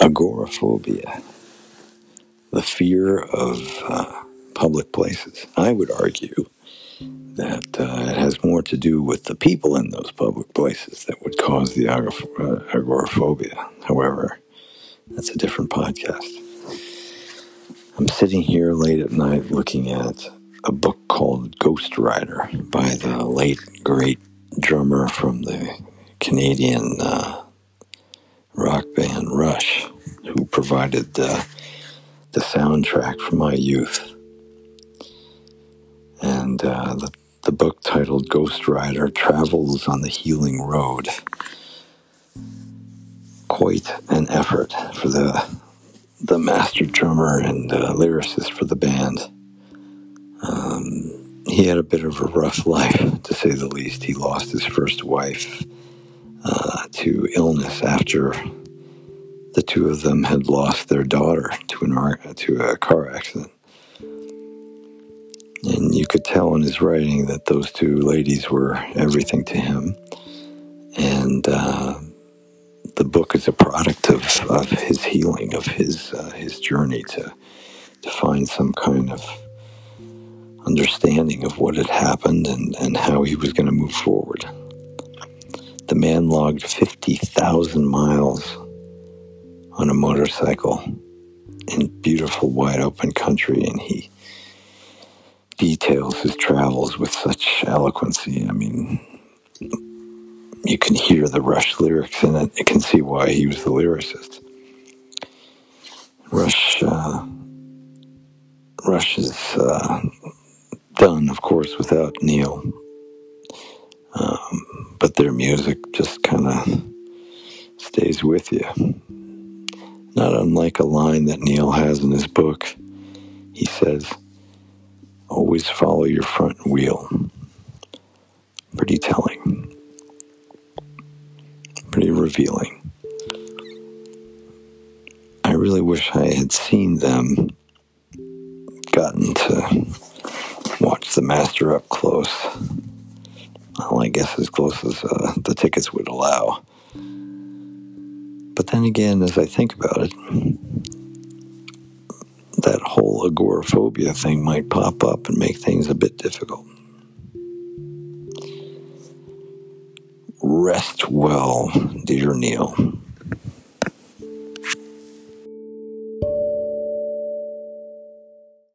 agoraphobia, the fear of uh, public places. I would argue that uh, it has more to do with the people in those public places that would cause the agor- uh, agoraphobia. However, that's a different podcast. I'm sitting here late at night looking at a book called Ghost Rider by the late great drummer from the Canadian uh, rock band provided uh, the soundtrack for my youth. And uh, the, the book titled Ghost Rider travels on the healing road. Quite an effort for the the master drummer and uh, lyricist for the band. Um, he had a bit of a rough life, to say the least. He lost his first wife uh, to illness after the two of them had lost their daughter to an to a car accident. And you could tell in his writing that those two ladies were everything to him. And uh, the book is a product of, of his healing, of his uh, his journey to to find some kind of understanding of what had happened and, and how he was going to move forward. The man logged 50,000 miles on a motorcycle in beautiful, wide open country, and he details his travels with such eloquency. I mean, you can hear the Rush lyrics in it. You can see why he was the lyricist. Rush, uh, Rush is uh, done, of course, without Neil. Um, but their music just kind of stays with you. Not unlike a line that Neil has in his book. He says, Always follow your front wheel. Pretty telling pretty revealing. I really wish I had seen them, gotten to watch the master up close. Well, I guess as close as uh, the tickets would allow. But then again, as I think about it, that whole agoraphobia thing might pop up and make things a bit difficult. Rest well, dear Neil.